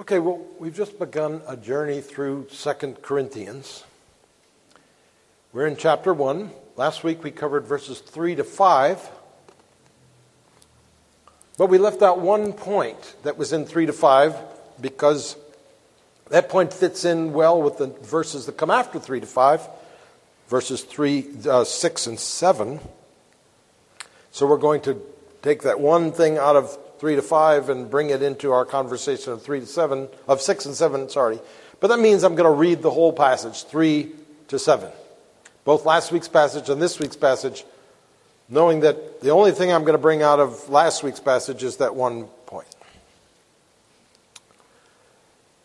Okay, well, we've just begun a journey through Second Corinthians. We're in chapter 1. Last week we covered verses 3 to 5. But we left out one point that was in 3 to 5 because that point fits in well with the verses that come after 3 to 5, verses 3, uh, 6, and 7. So we're going to take that one thing out of 3 to 5 and bring it into our conversation of 3 to 7, of 6 and 7, sorry. But that means I'm going to read the whole passage, 3 to 7. Both last week's passage and this week's passage, knowing that the only thing I'm going to bring out of last week's passage is that one point.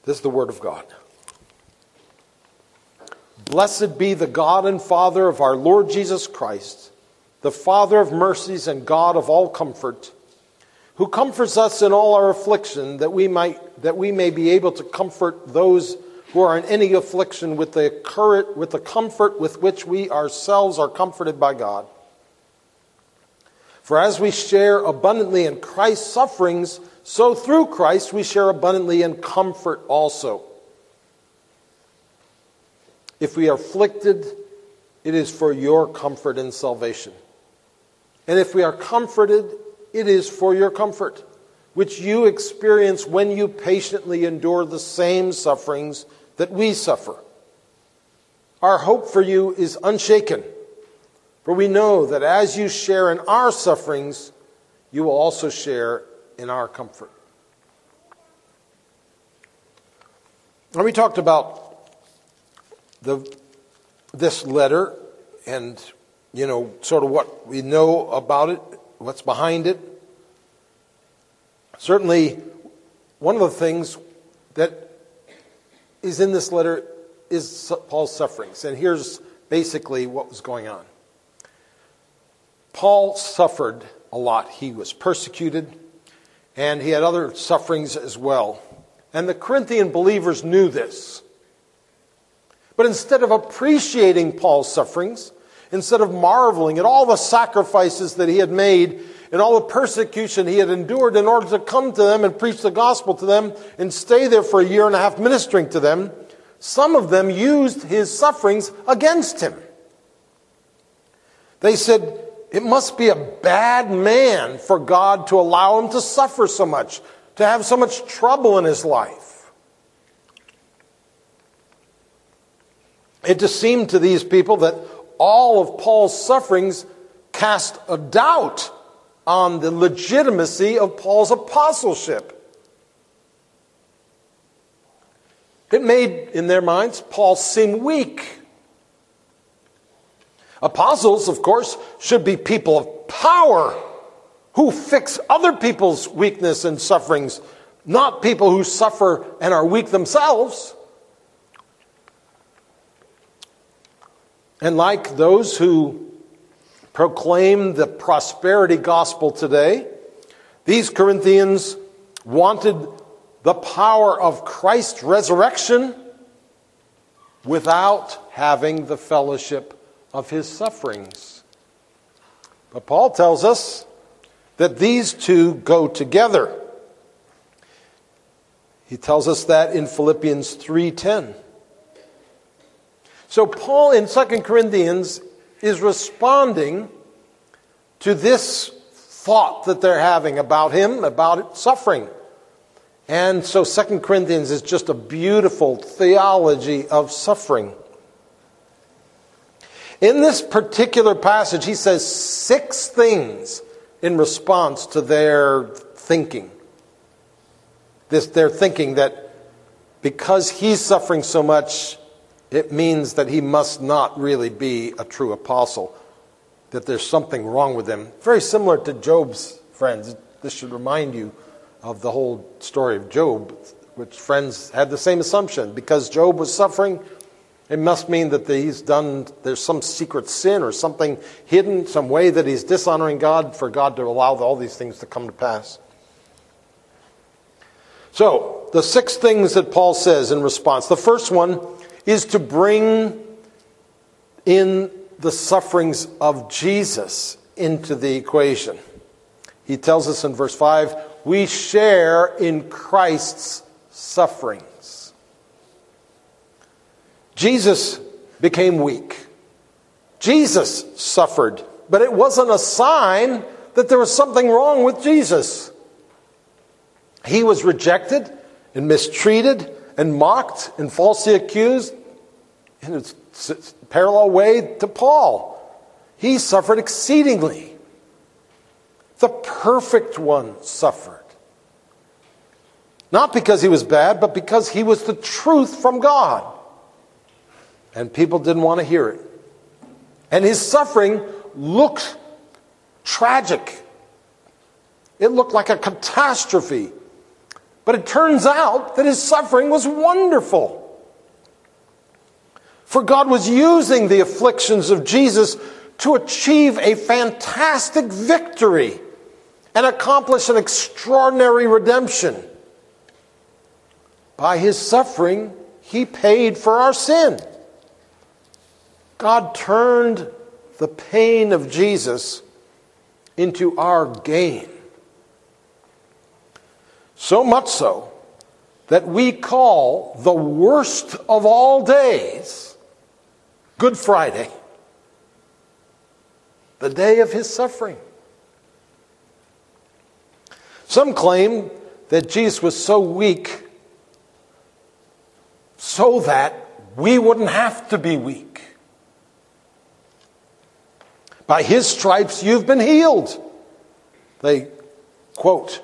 This is the Word of God. Blessed be the God and Father of our Lord Jesus Christ, the Father of mercies and God of all comfort who comforts us in all our affliction, that we, might, that we may be able to comfort those who are in any affliction with the, current, with the comfort with which we ourselves are comforted by God. For as we share abundantly in Christ's sufferings, so through Christ we share abundantly in comfort also. If we are afflicted, it is for your comfort and salvation. And if we are comforted, it is for your comfort, which you experience when you patiently endure the same sufferings that we suffer. Our hope for you is unshaken, for we know that as you share in our sufferings, you will also share in our comfort. Now, we talked about the, this letter and, you know, sort of what we know about it what's behind it. Certainly, one of the things that is in this letter is Paul's sufferings. And here's basically what was going on Paul suffered a lot. He was persecuted, and he had other sufferings as well. And the Corinthian believers knew this. But instead of appreciating Paul's sufferings, instead of marveling at all the sacrifices that he had made and all the persecution he had endured in order to come to them and preach the gospel to them and stay there for a year and a half ministering to them, some of them used his sufferings against him. They said, It must be a bad man for God to allow him to suffer so much, to have so much trouble in his life. It just seemed to these people that all of Paul's sufferings cast a doubt on the legitimacy of Paul's apostleship. It made, in their minds, Paul seem weak. Apostles, of course, should be people of power who fix other people's weakness and sufferings, not people who suffer and are weak themselves. And like those who proclaim the prosperity gospel today, these Corinthians wanted the power of Christ's resurrection without having the fellowship of his sufferings. But Paul tells us that these two go together. He tells us that in Philippians 3:10. So, Paul in 2 Corinthians is responding to this thought that they're having about him, about suffering. And so 2 Corinthians is just a beautiful theology of suffering. In this particular passage, he says six things in response to their thinking. This, their thinking that because he's suffering so much, it means that he must not really be a true apostle, that there's something wrong with him. Very similar to Job's friends. This should remind you of the whole story of Job, which friends had the same assumption. Because Job was suffering, it must mean that he's done, there's some secret sin or something hidden, some way that he's dishonoring God for God to allow all these things to come to pass. So, the six things that Paul says in response. The first one is to bring in the sufferings of Jesus into the equation. He tells us in verse 5 we share in Christ's sufferings. Jesus became weak. Jesus suffered, but it wasn't a sign that there was something wrong with Jesus. He was rejected and mistreated and mocked and falsely accused in a parallel way to Paul. He suffered exceedingly. The perfect one suffered. Not because he was bad, but because he was the truth from God. And people didn't want to hear it. And his suffering looked tragic. It looked like a catastrophe. But it turns out that his suffering was wonderful. For God was using the afflictions of Jesus to achieve a fantastic victory and accomplish an extraordinary redemption. By his suffering, he paid for our sin. God turned the pain of Jesus into our gain. So much so that we call the worst of all days Good Friday, the day of his suffering. Some claim that Jesus was so weak so that we wouldn't have to be weak. By his stripes you've been healed. They quote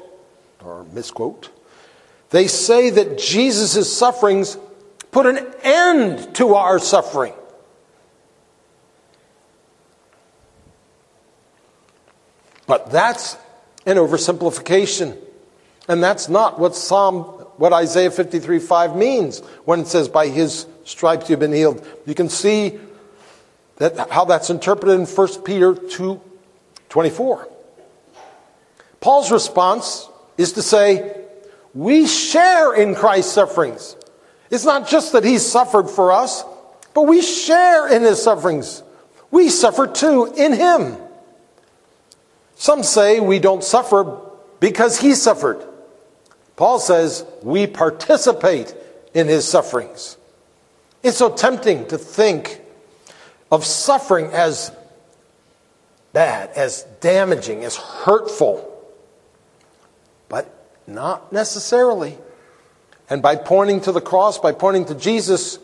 or misquote. They say that Jesus' sufferings put an end to our suffering. But that's an oversimplification. And that's not what Psalm, what Isaiah 53 5 means when it says, By his stripes you've been healed. You can see that, how that's interpreted in 1 Peter 2 24. Paul's response is to say, We share in Christ's sufferings. It's not just that he suffered for us, but we share in his sufferings. We suffer too in him. Some say we don't suffer because he suffered. Paul says we participate in his sufferings. It's so tempting to think of suffering as bad, as damaging, as hurtful, but not necessarily. And by pointing to the cross, by pointing to Jesus,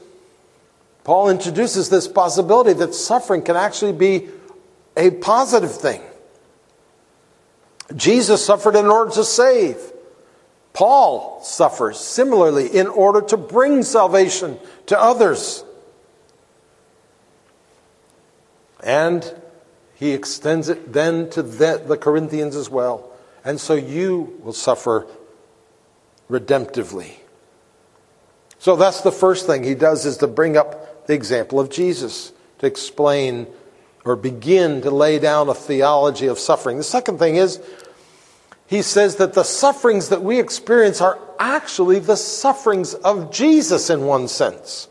Paul introduces this possibility that suffering can actually be a positive thing. Jesus suffered in order to save. Paul suffers similarly in order to bring salvation to others. And he extends it then to the, Corinthians as well. And so you will suffer redemptively. So that's the first thing he does is to bring up the example of Jesus to explain or begin to lay down a theology of suffering. The second thing is, he says that the sufferings that we experience are actually the sufferings of Jesus in one sense.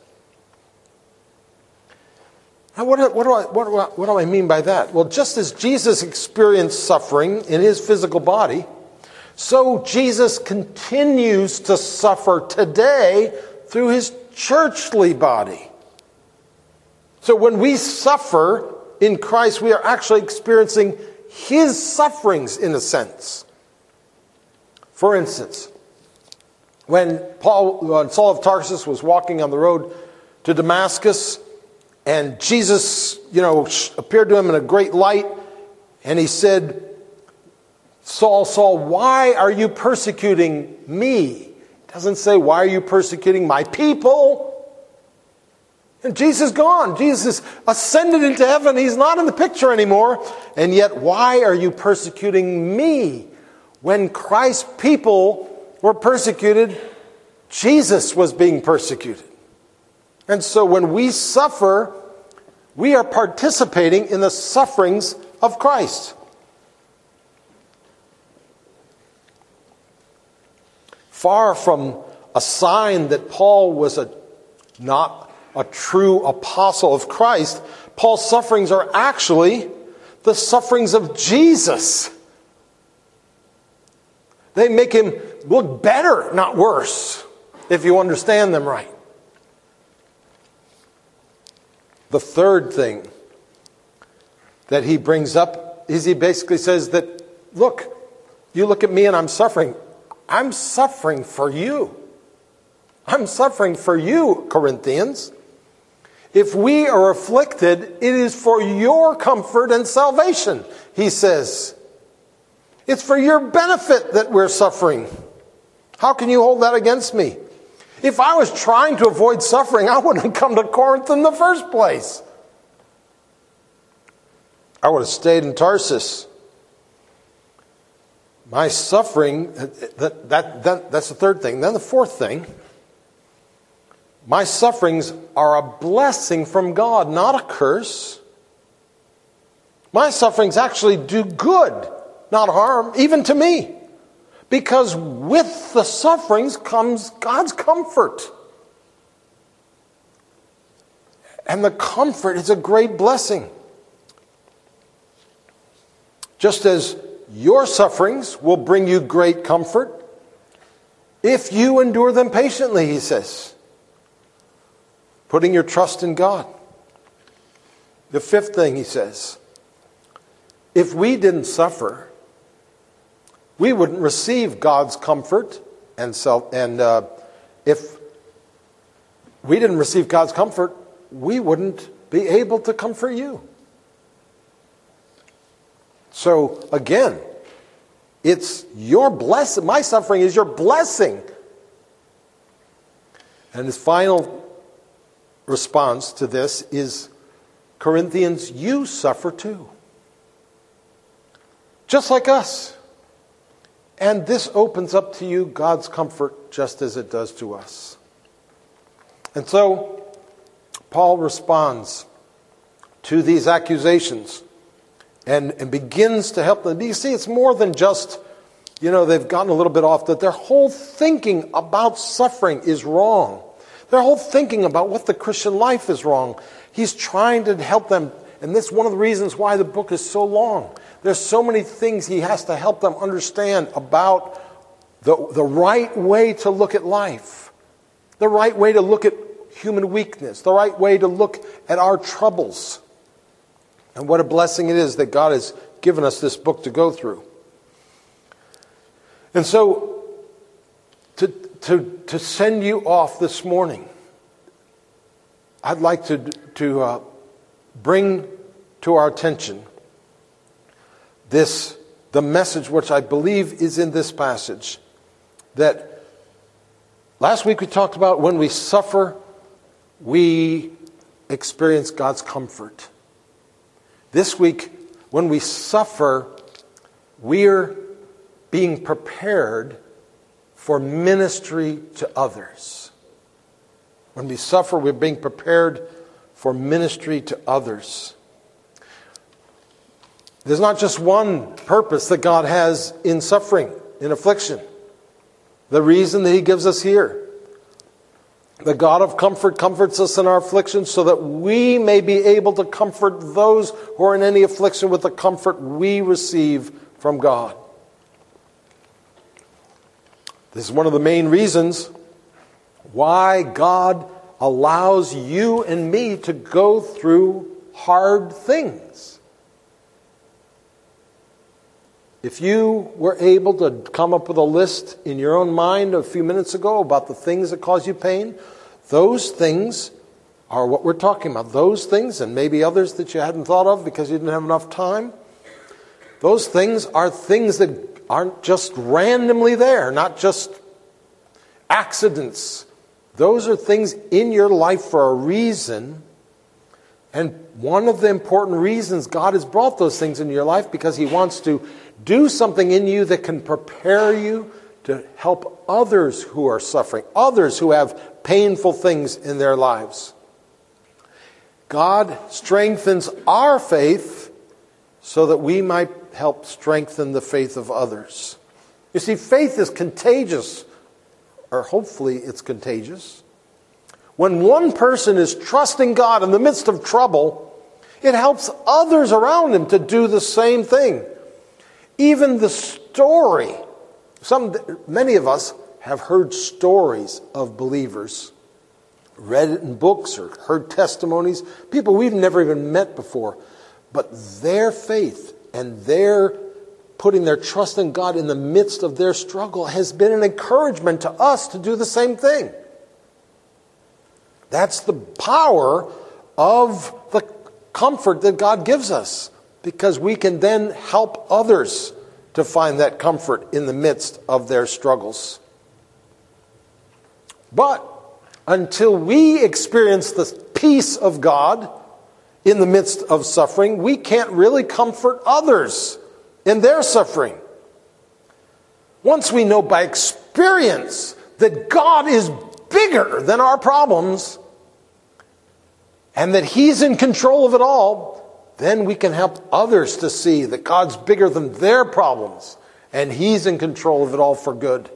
Now, what, what, do I, what, what do I mean by that? Well, just as Jesus experienced suffering in his physical body, so Jesus continues to suffer today through his churchly body. So when we suffer in Christ, we are actually experiencing his sufferings in a sense. For instance, when Paul, when Saul of Tarsus was walking on the road to Damascus, and Jesus, you know, appeared to him in a great light, and he said, Saul, Saul, why are you persecuting me? It doesn't say, why are you persecuting my people? And Jesus gone. Jesus ascended into heaven. He's not in the picture anymore. And yet, why are you persecuting me? When Christ's people were persecuted, Jesus was being persecuted. And so when we suffer, we are participating in the sufferings of Christ. Far from a sign that Paul was a, not a true apostle of Christ, Paul's sufferings are actually the sufferings of Jesus. They make him look better, not worse. if you understand them right. The third thing that he brings up is he basically says that, look, you look at me and I'm suffering. I'm suffering for you. I'm suffering for you, Corinthians. If we are afflicted, it is for your comfort and salvation, he says. It's for your benefit that we're suffering. How can you hold that against me? If I was trying to avoid suffering, I wouldn't have come to Corinth in the first place. I would have stayed in Tarsus. My suffering, that, that, that, that's the third thing. Then the fourth thing, my sufferings are a blessing from God, not a curse. My sufferings actually do good, not harm, even to me. Because with the sufferings comes God's comfort. And the comfort is a great blessing. Just as your sufferings will bring you great comfort if you endure them patiently, he says, putting your trust in God. The fifth thing he says if we didn't suffer, we wouldn't receive God's comfort and self. And uh, if we didn't receive God's comfort, we wouldn't be able to comfort you. So again, it's your blessing. My suffering is your blessing. And his final response to this is Corinthians, you suffer too. Just like us. And this opens up to you God's comfort just as it does to us. And so, Paul responds to these accusations and, and begins to help them. You see, it's more than just, you know, they've gotten a little bit off, that their whole thinking about suffering is wrong. Their whole thinking about what the Christian life is wrong. He's trying to help them. And this is one of the reasons why the book is so long. There's so many things he has to help them understand about the, the right way to look at life, the right way to look at human weakness, the right way to look at our troubles. And what a blessing it is that God has given us this book to go through. And so, to, to, to send you off this morning, I'd like to, to uh, bring to our attention this, the message which I believe is in this passage. That last week we talked about when we suffer, we experience God's comfort. This week, when we suffer, we're being prepared for ministry to others. When we suffer, we're being prepared for ministry to others. There's not just one purpose that God has in suffering, in affliction. The reason that He gives us here the God of comfort comforts us in our affliction so that we may be able to comfort those who are in any affliction with the comfort we receive from God. This is one of the main reasons why God allows you and me to go through hard things. If you were able to come up with a list in your own mind a few minutes ago about the things that cause you pain, those things are what we're talking about. Those things, and maybe others that you hadn't thought of because you didn't have enough time, those things are things that aren't just randomly there, not just accidents. Those are things in your life for a reason. And one of the important reasons God has brought those things into your life because He wants to do something in you that can prepare you to help others who are suffering, others who have painful things in their lives. God strengthens our faith so that we might help strengthen the faith of others. You see, faith is contagious, or hopefully it's contagious. When one person is trusting God in the midst of trouble, it helps others around him to do the same thing. Even the story, some, many of us have heard stories of believers, read it in books or heard testimonies, people we've never even met before, but their faith and their putting their trust in God in the midst of their struggle has been an encouragement to us to do the same thing. That's the power of the comfort that God gives us because we can then help others to find that comfort in the midst of their struggles. But until we experience the peace of God in the midst of suffering, we can't really comfort others in their suffering. Once we know by experience that God is bigger than our problems and that He's in control of it all, then we can help others to see that God's bigger than their problems and He's in control of it all for good.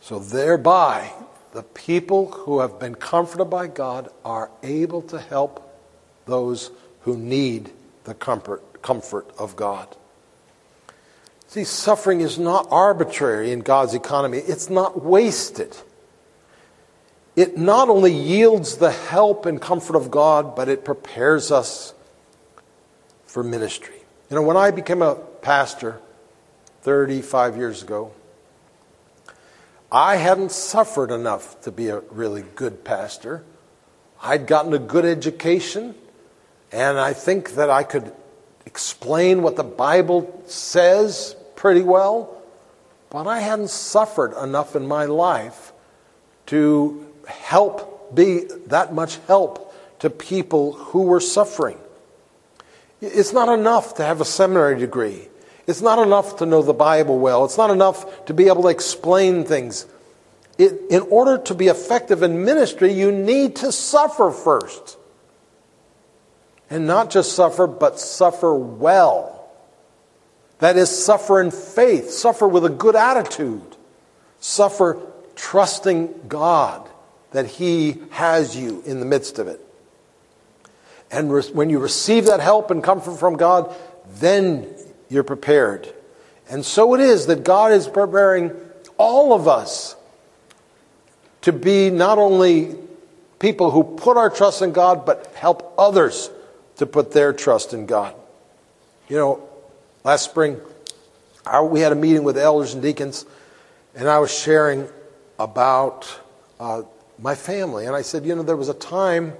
So, thereby, the people who have been comforted by God are able to help those who need the comfort, comfort of God. See, suffering is not arbitrary in God's economy, it's not wasted. It not only yields the help and comfort of God, but it prepares us for ministry. You know, when I became a pastor 35 years ago, I hadn't suffered enough to be a really good pastor. I'd gotten a good education, and I think that I could explain what the Bible says pretty well, but I hadn't suffered enough in my life to help, be that much help to people who were suffering. It's not enough to have a seminary degree. It's not enough to know the Bible well. It's not enough to be able to explain things. It, in order to be effective in ministry, you need to suffer first. And not just suffer, but suffer well. That is, suffer in faith, suffer with a good attitude, suffer trusting God that He has you in the midst of it. And re- when you receive that help and comfort from God, then you're prepared. And so it is that God is preparing all of us to be not only people who put our trust in God, but help others to put their trust in God. You know, last spring, we had a meeting with elders and deacons, and I was sharing about uh, my family. And I said, you know, there was a time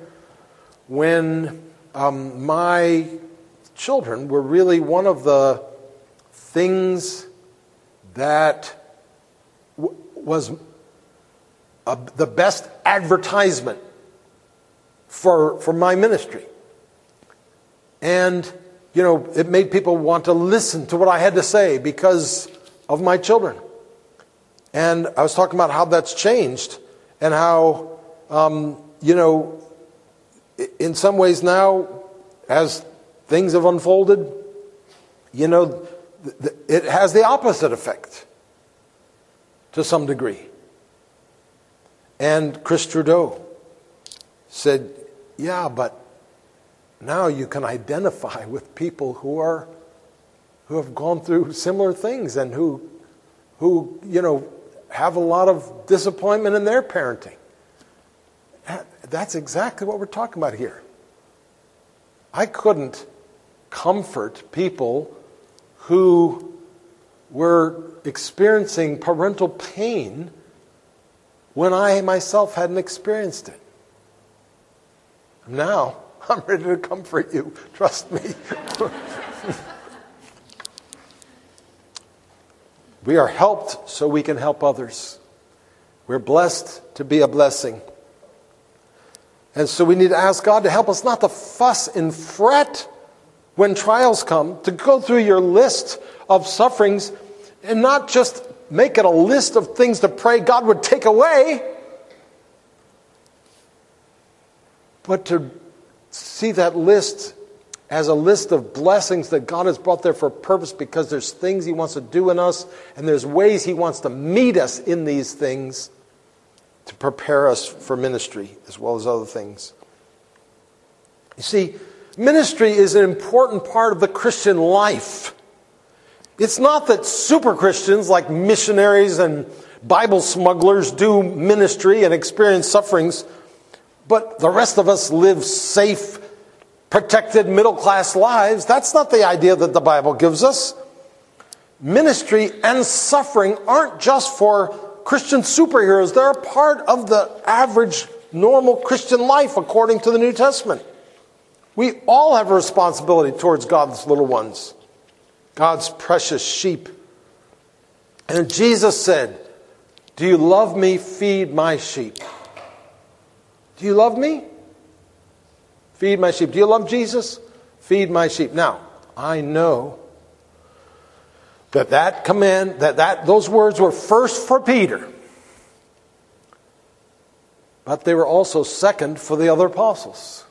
when um, my children were really one of the things that w- was a, the best advertisement for, for my ministry. And, you know, it made people want to listen to what I had to say because of my children. And I was talking about how that's changed and how, um, you know, in some ways now, as things have unfolded, you know, it has the opposite effect to some degree. And Chris Trudeau said, Yeah, but now you can identify with people who are who have gone through similar things and who who you know have a lot of disappointment in their parenting. That's exactly what we're talking about here. I couldn't comfort people who were experiencing parental pain when I myself hadn't experienced it. Now, I'm ready to comfort you. Trust me. we are helped so we can help others. We're blessed to be a blessing. And so we need to ask God to help us not to fuss and fret when trials come, to go through your list of sufferings and not just make it a list of things to pray God would take away, but to see that list as a list of blessings that God has brought there for a purpose because there's things He wants to do in us and there's ways He wants to meet us in these things to prepare us for ministry as well as other things. You see, ministry is an important part of the Christian life. It's not that super Christians like missionaries and Bible smugglers do ministry and experience sufferings, but the rest of us live safe, protected, middle class lives. That's not the idea that the Bible gives us. Ministry and suffering aren't just for Christian superheroes, they're a part of the average, normal Christian life according to the New Testament. We all have a responsibility towards God's little ones, God's precious sheep. And Jesus said, Do you love me? Feed my sheep. Do you love me? Feed my sheep. Do you love Jesus? Feed my sheep. Now, I know that that command, that, that those words were first for Peter, but they were also second for the other apostles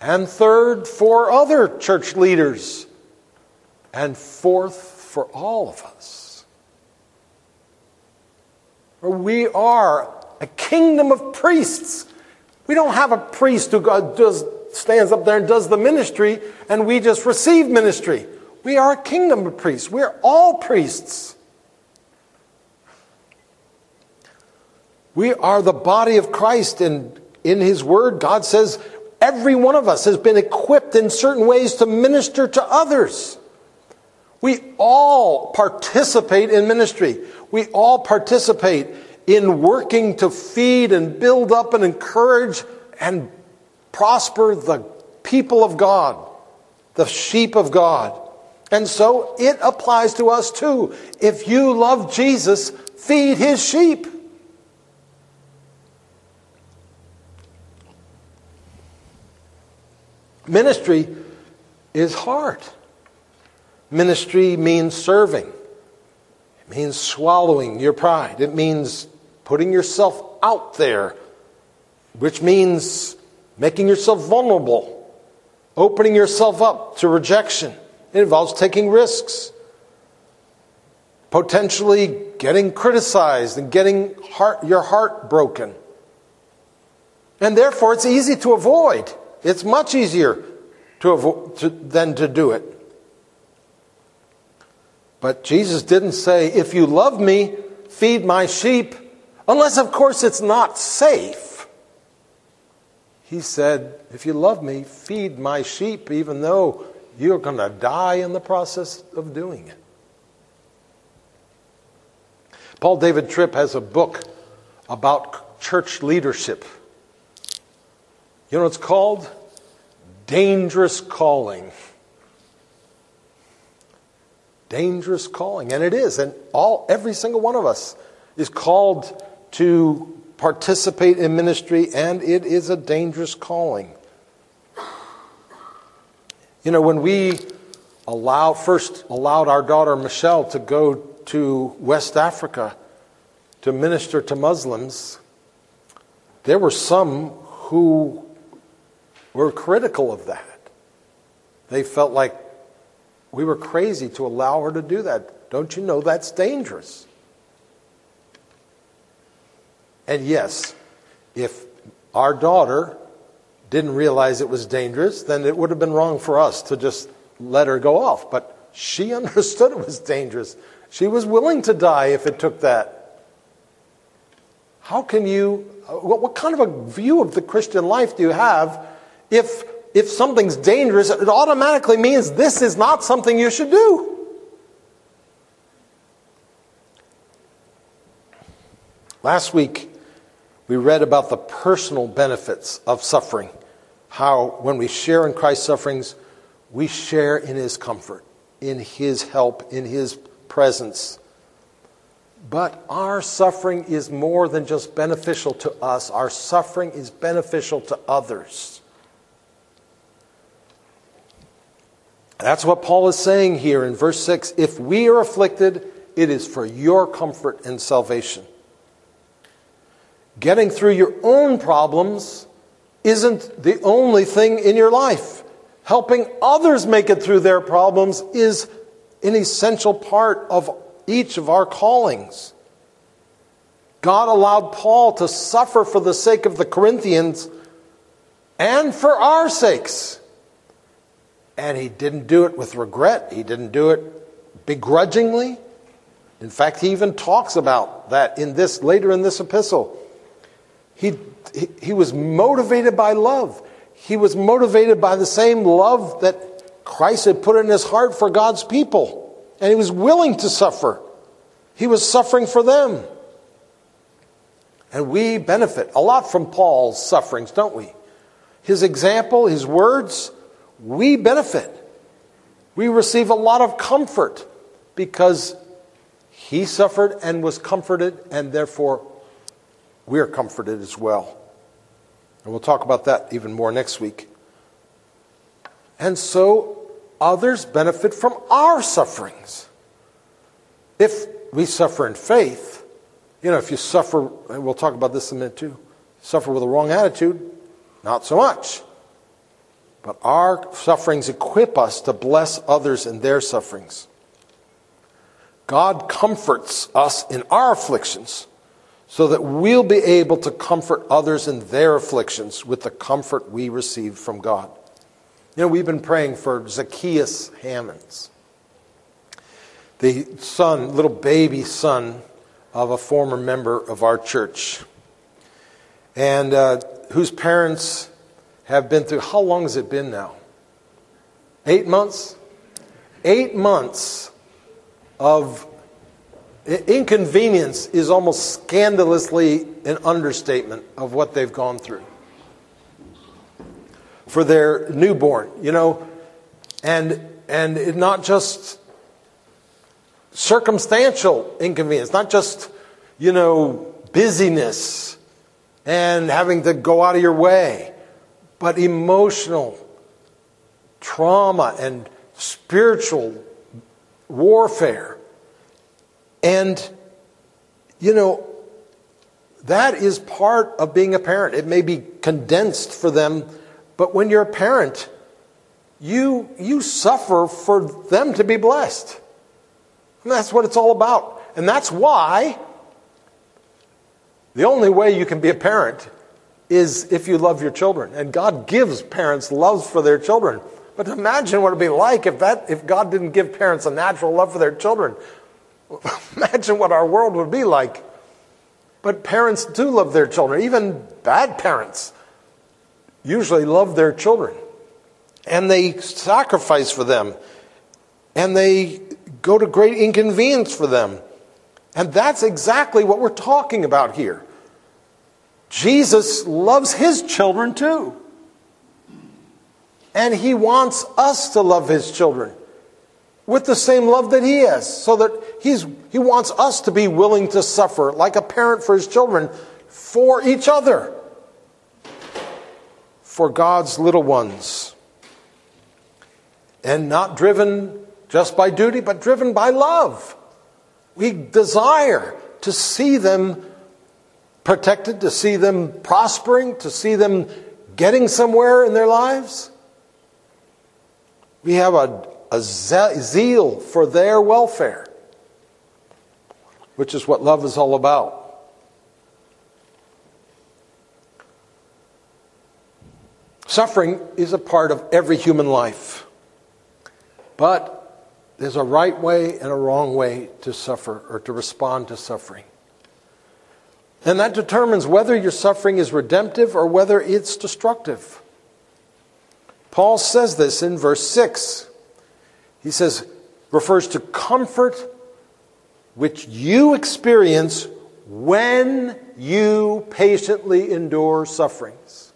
and third for other church leaders, and fourth for all of us. For we are a kingdom of priests. We don't have a priest who does, stands up there and does the ministry, and we just receive ministry. We are a kingdom of priests. We're all priests. We are the body of Christ, and in His Word, God says Every one of us has been equipped in certain ways to minister to others. We all participate in ministry. We all participate in working to feed and build up and encourage and prosper the people of God, the sheep of God. And so it applies to us too. If you love Jesus, feed his sheep. Ministry is hard. Ministry means serving. It means swallowing your pride. It means putting yourself out there, which means making yourself vulnerable, opening yourself up to rejection. It involves taking risks, potentially getting criticized and getting heart, your heart broken. And therefore, it's easy to avoid. It's much easier to avoid, to, than to do it. But Jesus didn't say, if you love me, feed my sheep, unless, of course, it's not safe. He said, if you love me, feed my sheep, even though you're going to die in the process of doing it. Paul David Tripp has a book about church leadership. You know what it's called? dangerous calling. Dangerous calling. And it is. And all every single one of us is called to participate in ministry, and it is a dangerous calling. You know, when we allow, first allowed our daughter Michelle to go to West Africa to minister to Muslims, there were some who were critical of that. They felt like we were crazy to allow her to do that. Don't you know that's dangerous? And yes, if our daughter didn't realize it was dangerous, then it would have been wrong for us to just let her go off. But she understood it was dangerous. She was willing to die if it took that. How can you, uh, what, what kind of a view of the Christian life do you have if, if something's dangerous, it automatically means this is not something you should do. Last week, we read about the personal benefits of suffering. How, when we share in Christ's sufferings, we share in his comfort, in his help, in his presence. But our suffering is more than just beneficial to us, our suffering is beneficial to others. That's what Paul is saying here in verse 6. If we are afflicted, it is for your comfort and salvation. Getting through your own problems isn't the only thing in your life. Helping others make it through their problems is an essential part of each of our callings. God allowed Paul to suffer for the sake of the Corinthians and for our sakes. And he didn't do it with regret. He didn't do it begrudgingly. In fact, he even talks about that in this later in this epistle. He, he, was motivated by love. He was motivated by the same love that Christ had put in his heart for God's people. And he was willing to suffer. He was suffering for them. And we benefit a lot from Paul's sufferings, don't we? His example, his words, we benefit. We receive a lot of comfort because he suffered and was comforted, and therefore we're comforted as well. And we'll talk about that even more next week. And so others benefit from our sufferings. If we suffer in faith, you know, if you suffer, and we'll talk about this in a minute too, suffer with a wrong attitude, not so much. But our sufferings equip us to bless others in their sufferings. God comforts us in our afflictions so that we'll be able to comfort others in their afflictions with the comfort we receive from God. You know, we've been praying for Zacchaeus Hammonds, the son, little baby son of a former member of our church, and uh, whose parents have been through, how long has it been now? Eight months? Eight months of inconvenience is almost scandalously an understatement of what they've gone through for their newborn, you know, and and it not just circumstantial inconvenience, not just you know busyness and having to go out of your way, but emotional trauma and spiritual warfare. And, you know, that is part of being a parent. It may be condensed for them, but when you're a parent, you, you suffer for them to be blessed. And that's what it's all about. And that's why the only way you can be a parent is if you love your children. And God gives parents love for their children. But imagine what it'd be like if that if God didn't give parents a natural love for their children. imagine what our world would be like. But parents do love their children. Even bad parents usually love their children. And they sacrifice for them. And they go to great inconvenience for them. And that's exactly what we're talking about here. Jesus loves his children too. And he wants us to love his children with the same love that he has, so that he's, he wants us to be willing to suffer like a parent for his children for each other, for God's little ones. And not driven just by duty, but driven by love. We desire to see them protected, to see them prospering, to see them getting somewhere in their lives. We have a, a zeal for their welfare, which is what love is all about. Suffering is a part of every human life. But there's a right way and a wrong way to suffer or to respond to suffering. And that determines whether your suffering is redemptive or whether it's destructive. Paul says this in verse 6. He says, refers to comfort which you experience when you patiently endure sufferings.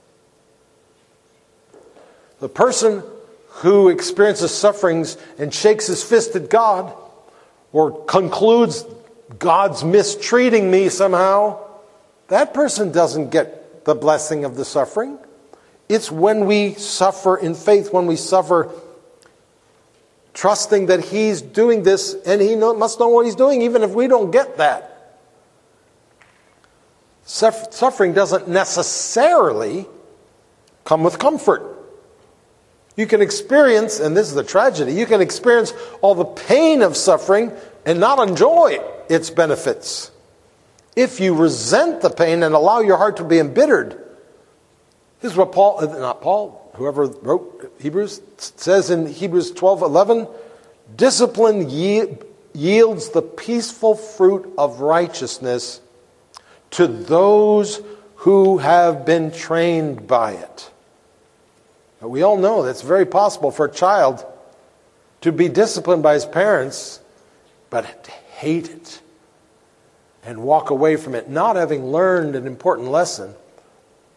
The person who experiences sufferings and shakes his fist at God or concludes God's mistreating me somehow that person doesn't get the blessing of the suffering. It's when we suffer in faith, when we suffer trusting that He's doing this and He know, must know what He's doing, even if we don't get that. Suffering doesn't necessarily come with comfort. You can experience, and this is the tragedy, you can experience all the pain of suffering and not enjoy its benefits if you resent the pain and allow your heart to be embittered. This is what Paul, uh, not Paul, whoever wrote Hebrews, says in Hebrews 12 11. Discipline ye- yields the peaceful fruit of righteousness to those who have been trained by it. But we all know that it's very possible for a child to be disciplined by his parents, but hate it and walk away from it, not having learned an important lesson,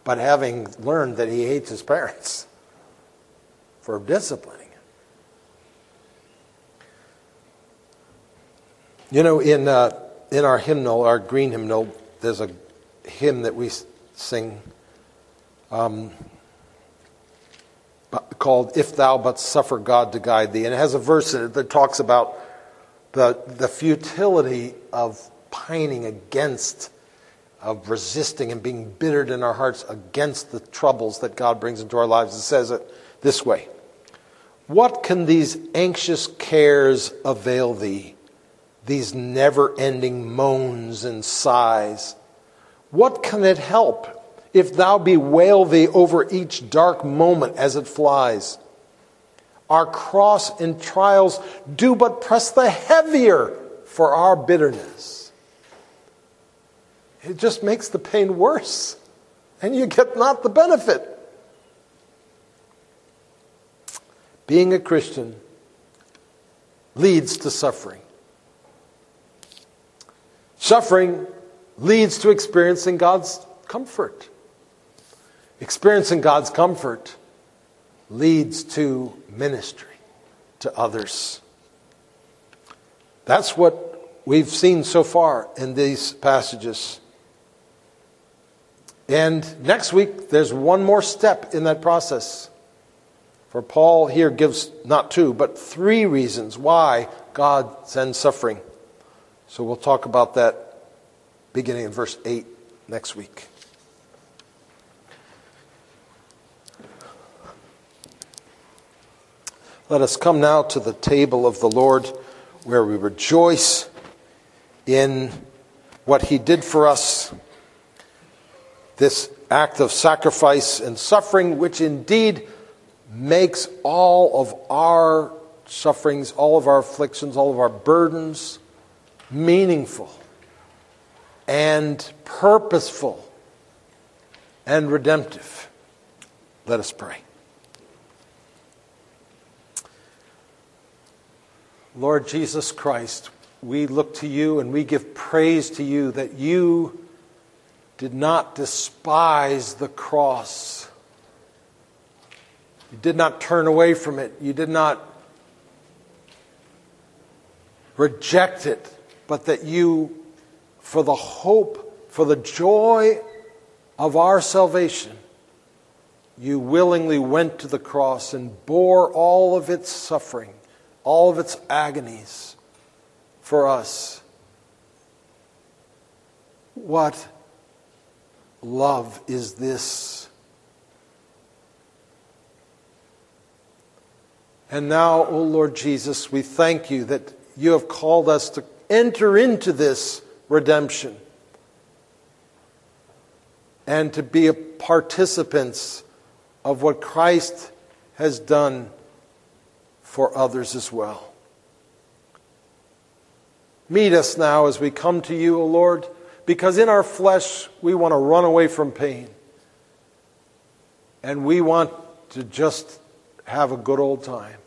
but having learned that he hates his parents for disciplining. You know, in, uh, in our hymnal, our green hymnal, there's a hymn that we sing um, called If Thou But Suffer God to Guide Thee. And it has a verse in it that talks about the, the futility of pining against, of resisting and being bittered in our hearts against the troubles that God brings into our lives. It says it this way What can these anxious cares avail thee? These never ending moans and sighs. What can it help if thou bewail thee over each dark moment as it flies. Our cross and trials do but press the heavier for our bitterness. It just makes the pain worse, and you get not the benefit. Being a Christian leads to suffering. Suffering leads to experiencing God's comfort. Experiencing God's comfort leads to ministry to others. That's what we've seen so far in these passages. And next week, there's one more step in that process. For Paul here gives not two, but three reasons why God sends suffering. So we'll talk about that beginning in verse 8 next week. Let us come now to the table of the Lord where we rejoice in what he did for us, this act of sacrifice and suffering, which indeed makes all of our sufferings, all of our afflictions, all of our burdens meaningful and purposeful and redemptive. Let us pray. Lord Jesus Christ, we look to you and we give praise to you that you did not despise the cross. You did not turn away from it. You did not reject it, but that you, for the hope, for the joy of our salvation, you willingly went to the cross and bore all of its suffering all of its agonies for us. What love is this? And now, O Lord Jesus, we thank you that you have called us to enter into this redemption and to be a participants of what Christ has done for others as well. Meet us now as we come to you, O Lord, because in our flesh we want to run away from pain. And we want to just have a good old time.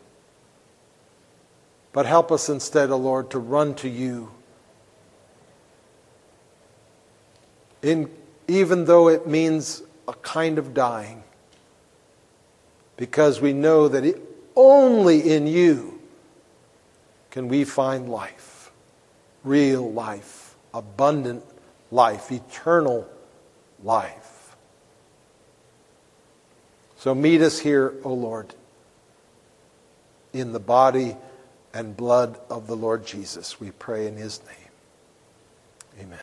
But help us instead, O Lord, to run to you. In, even though it means a kind of dying. Because we know that it, only in you can we find life, real life, abundant life, eternal life. So meet us here, O Lord, in the body and blood of the Lord Jesus. We pray in his name. Amen.